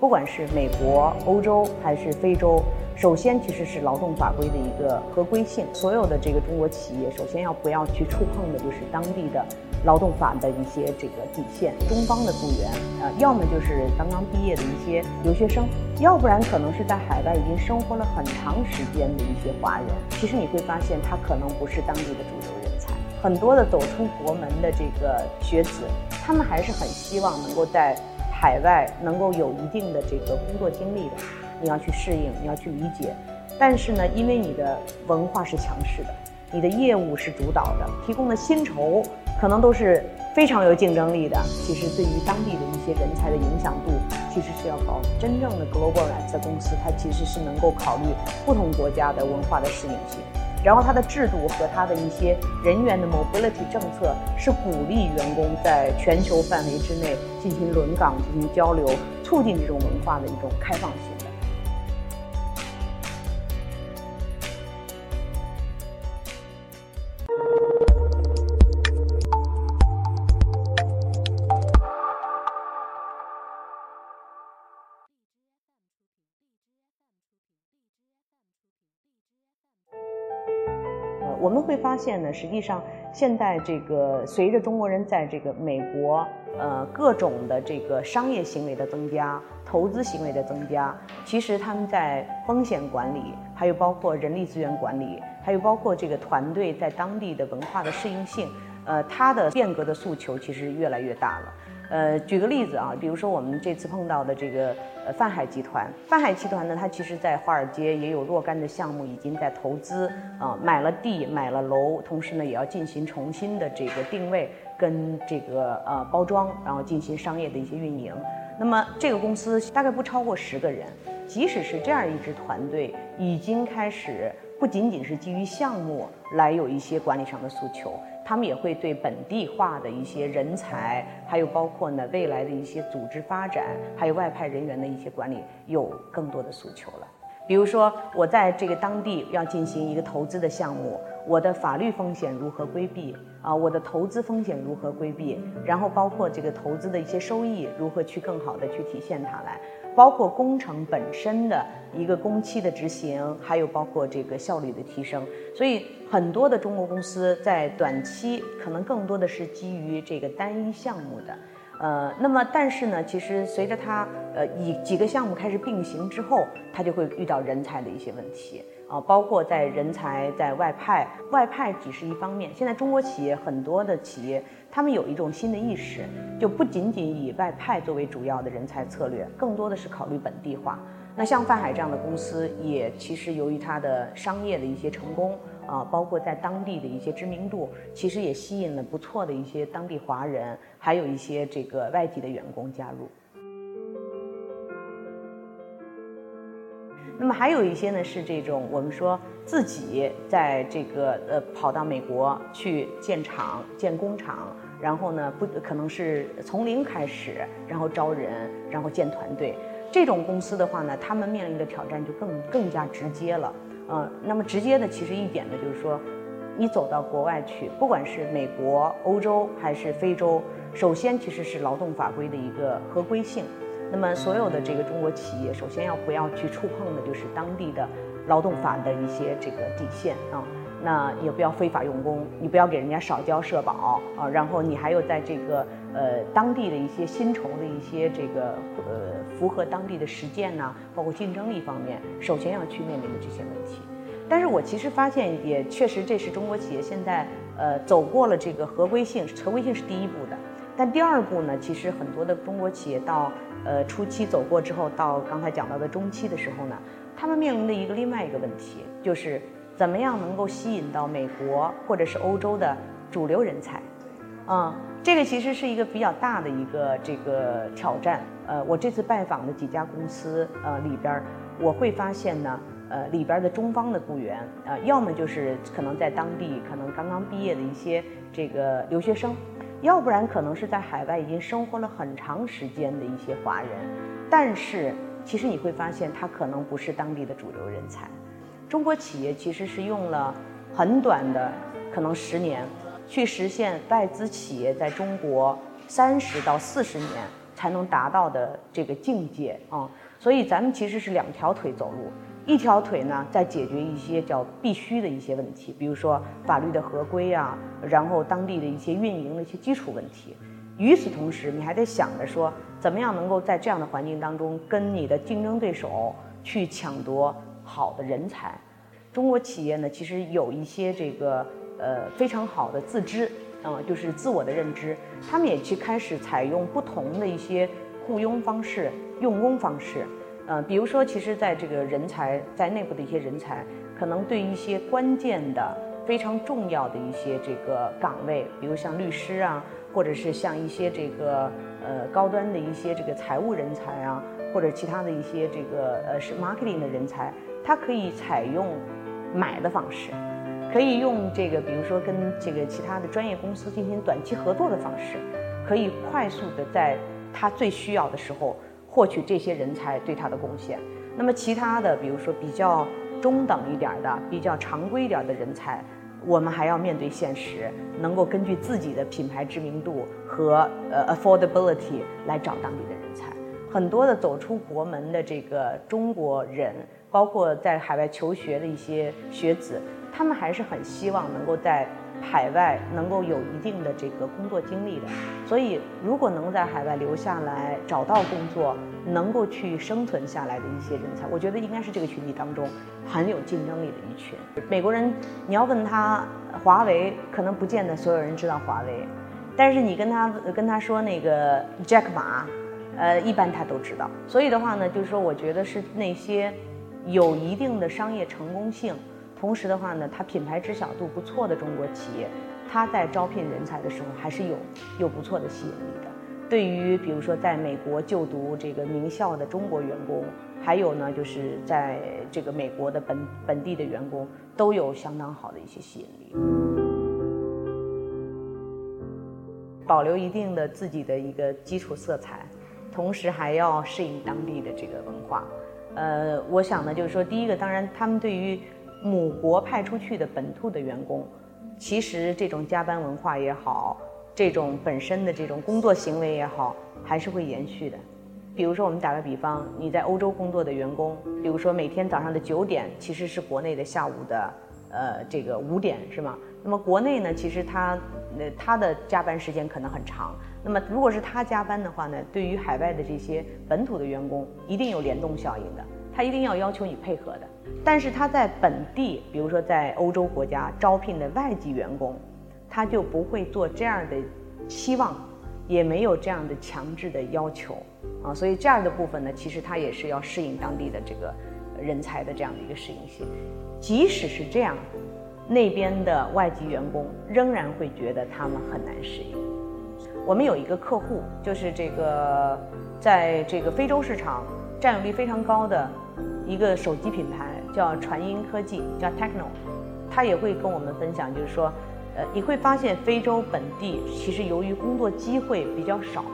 不管是美国、欧洲还是非洲，首先其实是劳动法规的一个合规性。所有的这个中国企业，首先要不要去触碰的就是当地的劳动法的一些这个底线。中方的雇员，呃，要么就是刚刚毕业的一些留学生，要不然可能是在海外已经生活了很长时间的一些华人。其实你会发现，他可能不是当地的主流人才。很多的走出国门的这个学子，他们还是很希望能够在。海外能够有一定的这个工作经历的，你要去适应，你要去理解。但是呢，因为你的文化是强势的，你的业务是主导的，提供的薪酬可能都是非常有竞争力的。其实对于当地的一些人才的影响度，其实是要高。真正的 global rights 的公司，它其实是能够考虑不同国家的文化的适应性。然后它的制度和它的一些人员的 mobility 政策是鼓励员工在全球范围之内进行轮岗、进行交流，促进这种文化的一种开放性。我们会发现呢，实际上现在这个随着中国人在这个美国，呃，各种的这个商业行为的增加，投资行为的增加，其实他们在风险管理，还有包括人力资源管理，还有包括这个团队在当地的文化的适应性，呃，它的变革的诉求其实越来越大了。呃，举个例子啊，比如说我们这次碰到的这个呃泛海集团，泛海集团呢，它其实在华尔街也有若干的项目已经在投资啊，买了地，买了楼，同时呢也要进行重新的这个定位跟这个呃包装，然后进行商业的一些运营。那么这个公司大概不超过十个人，即使是这样一支团队，已经开始不仅仅是基于项目来有一些管理上的诉求。他们也会对本地化的一些人才，还有包括呢未来的一些组织发展，还有外派人员的一些管理，有更多的诉求了。比如说，我在这个当地要进行一个投资的项目，我的法律风险如何规避啊？我的投资风险如何规避？然后包括这个投资的一些收益如何去更好的去体现它来？包括工程本身的一个工期的执行，还有包括这个效率的提升，所以很多的中国公司在短期可能更多的是基于这个单一项目的，呃，那么但是呢，其实随着它呃以几个项目开始并行之后，它就会遇到人才的一些问题啊，包括在人才在外派，外派只是一方面，现在中国企业很多的企业。他们有一种新的意识，就不仅仅以外派作为主要的人才策略，更多的是考虑本地化。那像泛海这样的公司，也其实由于它的商业的一些成功啊，包括在当地的一些知名度，其实也吸引了不错的一些当地华人，还有一些这个外籍的员工加入。那么还有一些呢，是这种我们说自己在这个呃跑到美国去建厂、建工厂，然后呢不可能是从零开始，然后招人，然后建团队。这种公司的话呢，他们面临的挑战就更更加直接了。呃，那么直接的其实一点呢，就是说，你走到国外去，不管是美国、欧洲还是非洲，首先其实是劳动法规的一个合规性。那么，所有的这个中国企业，首先要不要去触碰的，就是当地的劳动法的一些这个底线啊。那也不要非法用工，你不要给人家少交社保啊。然后你还有在这个呃当地的一些薪酬的一些这个呃符合当地的实践呢，包括竞争力方面，首先要去面临的这些问题。但是我其实发现，也确实这是中国企业现在呃走过了这个合规性，合规性是第一步的。但第二步呢，其实很多的中国企业到呃，初期走过之后，到刚才讲到的中期的时候呢，他们面临的一个另外一个问题，就是怎么样能够吸引到美国或者是欧洲的主流人才，啊，这个其实是一个比较大的一个这个挑战。呃，我这次拜访的几家公司，呃，里边我会发现呢，呃，里边的中方的雇员，呃，要么就是可能在当地可能刚刚毕业的一些这个留学生。要不然可能是在海外已经生活了很长时间的一些华人，但是其实你会发现他可能不是当地的主流人才。中国企业其实是用了很短的，可能十年，去实现外资企业在中国三十到四十年才能达到的这个境界啊。所以咱们其实是两条腿走路，一条腿呢在解决一些叫必须的一些问题，比如说法律的合规啊，然后当地的一些运营的一些基础问题。与此同时，你还得想着说，怎么样能够在这样的环境当中跟你的竞争对手去抢夺好的人才。中国企业呢，其实有一些这个呃非常好的自知啊，就是自我的认知，他们也去开始采用不同的一些雇佣方式、用工方式，呃，比如说，其实在这个人才在内部的一些人才，可能对一些关键的、非常重要的一些这个岗位，比如像律师啊，或者是像一些这个呃高端的一些这个财务人才啊，或者其他的一些这个呃是 marketing 的人才，他可以采用。买的方式，可以用这个，比如说跟这个其他的专业公司进行短期合作的方式，可以快速的在他最需要的时候获取这些人才对他的贡献。那么其他的，比如说比较中等一点的、比较常规一点的人才，我们还要面对现实，能够根据自己的品牌知名度和呃 affordability 来找当地的人才。很多的走出国门的这个中国人。包括在海外求学的一些学子，他们还是很希望能够在海外能够有一定的这个工作经历的。所以，如果能在海外留下来找到工作，能够去生存下来的一些人才，我觉得应该是这个群体当中很有竞争力的一群。美国人，你要问他华为，可能不见得所有人知道华为，但是你跟他跟他说那个 Jack 马，呃，一般他都知道。所以的话呢，就是说，我觉得是那些。有一定的商业成功性，同时的话呢，它品牌知晓度不错的中国企业，它在招聘人才的时候还是有有不错的吸引力的。对于比如说在美国就读这个名校的中国员工，还有呢就是在这个美国的本本地的员工，都有相当好的一些吸引力。保留一定的自己的一个基础色彩，同时还要适应当地的这个文化。呃，我想呢，就是说，第一个，当然，他们对于母国派出去的本土的员工，其实这种加班文化也好，这种本身的这种工作行为也好，还是会延续的。比如说，我们打个比方，你在欧洲工作的员工，比如说每天早上的九点，其实是国内的下午的呃这个五点，是吗？那么国内呢，其实他呃他的加班时间可能很长。那么，如果是他加班的话呢，对于海外的这些本土的员工，一定有联动效应的，他一定要要求你配合的。但是他在本地，比如说在欧洲国家招聘的外籍员工，他就不会做这样的期望，也没有这样的强制的要求啊。所以这样的部分呢，其实他也是要适应当地的这个人才的这样的一个适应性。即使是这样，那边的外籍员工仍然会觉得他们很难适应。我们有一个客户，就是这个在这个非洲市场占有率非常高的一个手机品牌，叫传音科技，叫 Techno。他也会跟我们分享，就是说，呃，你会发现非洲本地其实由于工作机会比较少，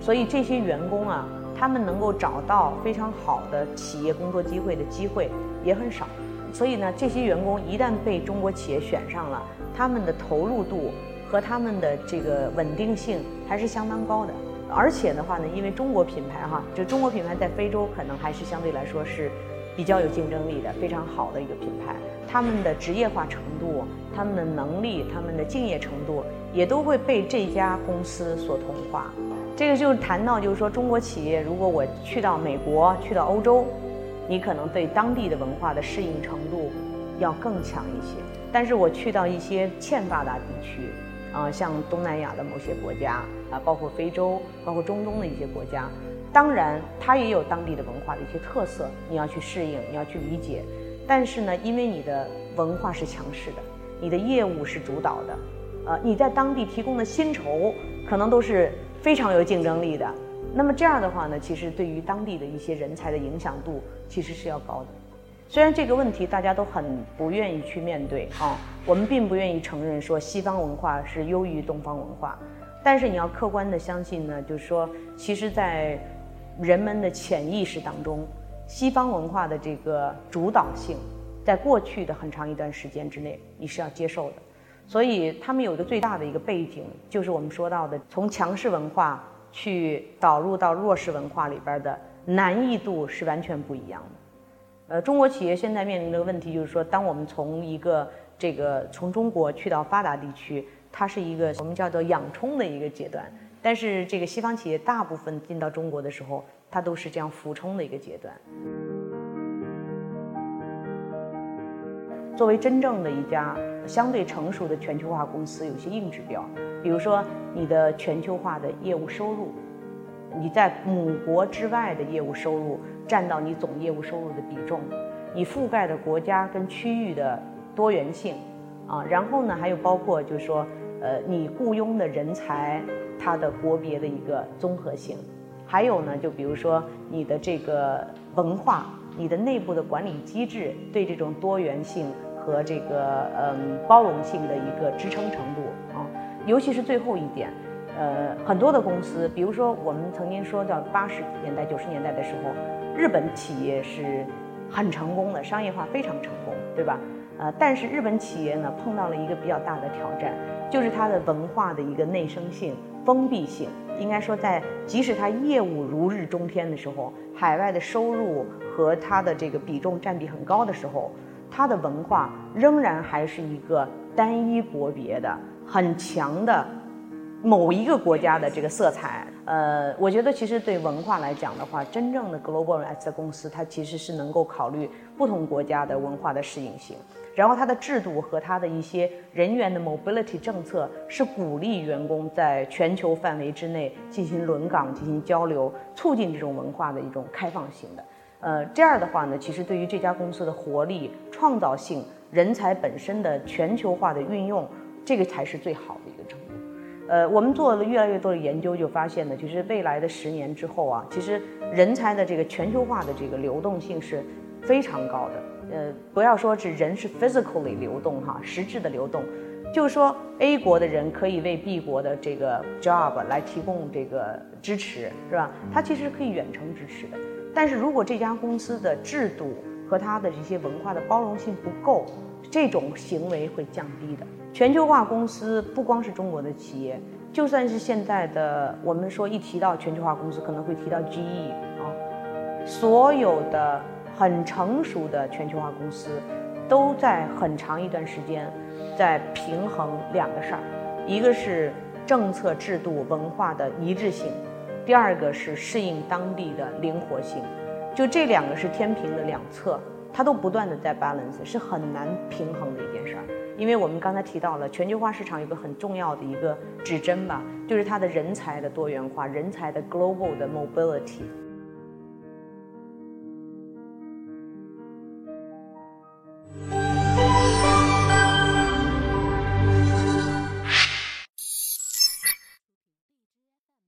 所以这些员工啊，他们能够找到非常好的企业工作机会的机会也很少。所以呢，这些员工一旦被中国企业选上了，他们的投入度。和他们的这个稳定性还是相当高的，而且的话呢，因为中国品牌哈，就中国品牌在非洲可能还是相对来说是比较有竞争力的，非常好的一个品牌。他们的职业化程度、他们的能力、他们的敬业程度，也都会被这家公司所同化。这个就是谈到，就是说中国企业，如果我去到美国、去到欧洲，你可能对当地的文化的适应程度要更强一些。但是我去到一些欠发达地区。啊，像东南亚的某些国家啊，包括非洲，包括中东的一些国家，当然它也有当地的文化的一些特色，你要去适应，你要去理解。但是呢，因为你的文化是强势的，你的业务是主导的，呃，你在当地提供的薪酬可能都是非常有竞争力的。那么这样的话呢，其实对于当地的一些人才的影响度其实是要高的。虽然这个问题大家都很不愿意去面对啊，我们并不愿意承认说西方文化是优于东方文化，但是你要客观的相信呢，就是说，其实，在人们的潜意识当中，西方文化的这个主导性，在过去的很长一段时间之内，你是要接受的。所以他们有一个最大的一个背景，就是我们说到的，从强势文化去导入到弱势文化里边的难易度是完全不一样的。呃，中国企业现在面临的问题就是说，当我们从一个这个从中国去到发达地区，它是一个我们叫做养充的一个阶段。但是这个西方企业大部分进到中国的时候，它都是这样俯冲的一个阶段。作为真正的一家相对成熟的全球化公司，有些硬指标，比如说你的全球化的业务收入，你在母国之外的业务收入占到你总业务收入的比重，你覆盖的国家跟区域的多元性，啊，然后呢，还有包括就是说，呃，你雇佣的人才它的国别的一个综合性，还有呢，就比如说你的这个文化，你的内部的管理机制对这种多元性。和这个嗯包容性的一个支撑程度啊，尤其是最后一点，呃，很多的公司，比如说我们曾经说到八十年代、九十年代的时候，日本企业是很成功的，商业化非常成功，对吧？呃，但是日本企业呢碰到了一个比较大的挑战，就是它的文化的一个内生性、封闭性。应该说，在即使它业务如日中天的时候，海外的收入和它的这个比重占比很高的时候。它的文化仍然还是一个单一国别的、很强的某一个国家的这个色彩。呃，我觉得其实对文化来讲的话，真正的 global s 的公司，它其实是能够考虑不同国家的文化的适应性，然后它的制度和它的一些人员的 mobility 政策是鼓励员工在全球范围之内进行轮岗、进行交流，促进这种文化的一种开放性的。呃，这样的话呢，其实对于这家公司的活力、创造性、人才本身的全球化的运用，这个才是最好的一个程度。呃，我们做了越来越多的研究，就发现呢，其实未来的十年之后啊，其实人才的这个全球化的这个流动性是非常高的。呃，不要说是人是 physically 流动哈，实质的流动，就是说 A 国的人可以为 B 国的这个 job 来提供这个支持，是吧？他其实可以远程支持的。但是如果这家公司的制度和它的这些文化的包容性不够，这种行为会降低的。全球化公司不光是中国的企业，就算是现在的我们说一提到全球化公司，可能会提到 GE 啊，所有的很成熟的全球化公司，都在很长一段时间在平衡两个事儿，一个是政策制度文化的一致性。第二个是适应当地的灵活性，就这两个是天平的两侧，它都不断的在 balance，是很难平衡的一件事儿。因为我们刚才提到了全球化市场有个很重要的一个指针吧，就是它的人才的多元化，人才的 global 的 mobility。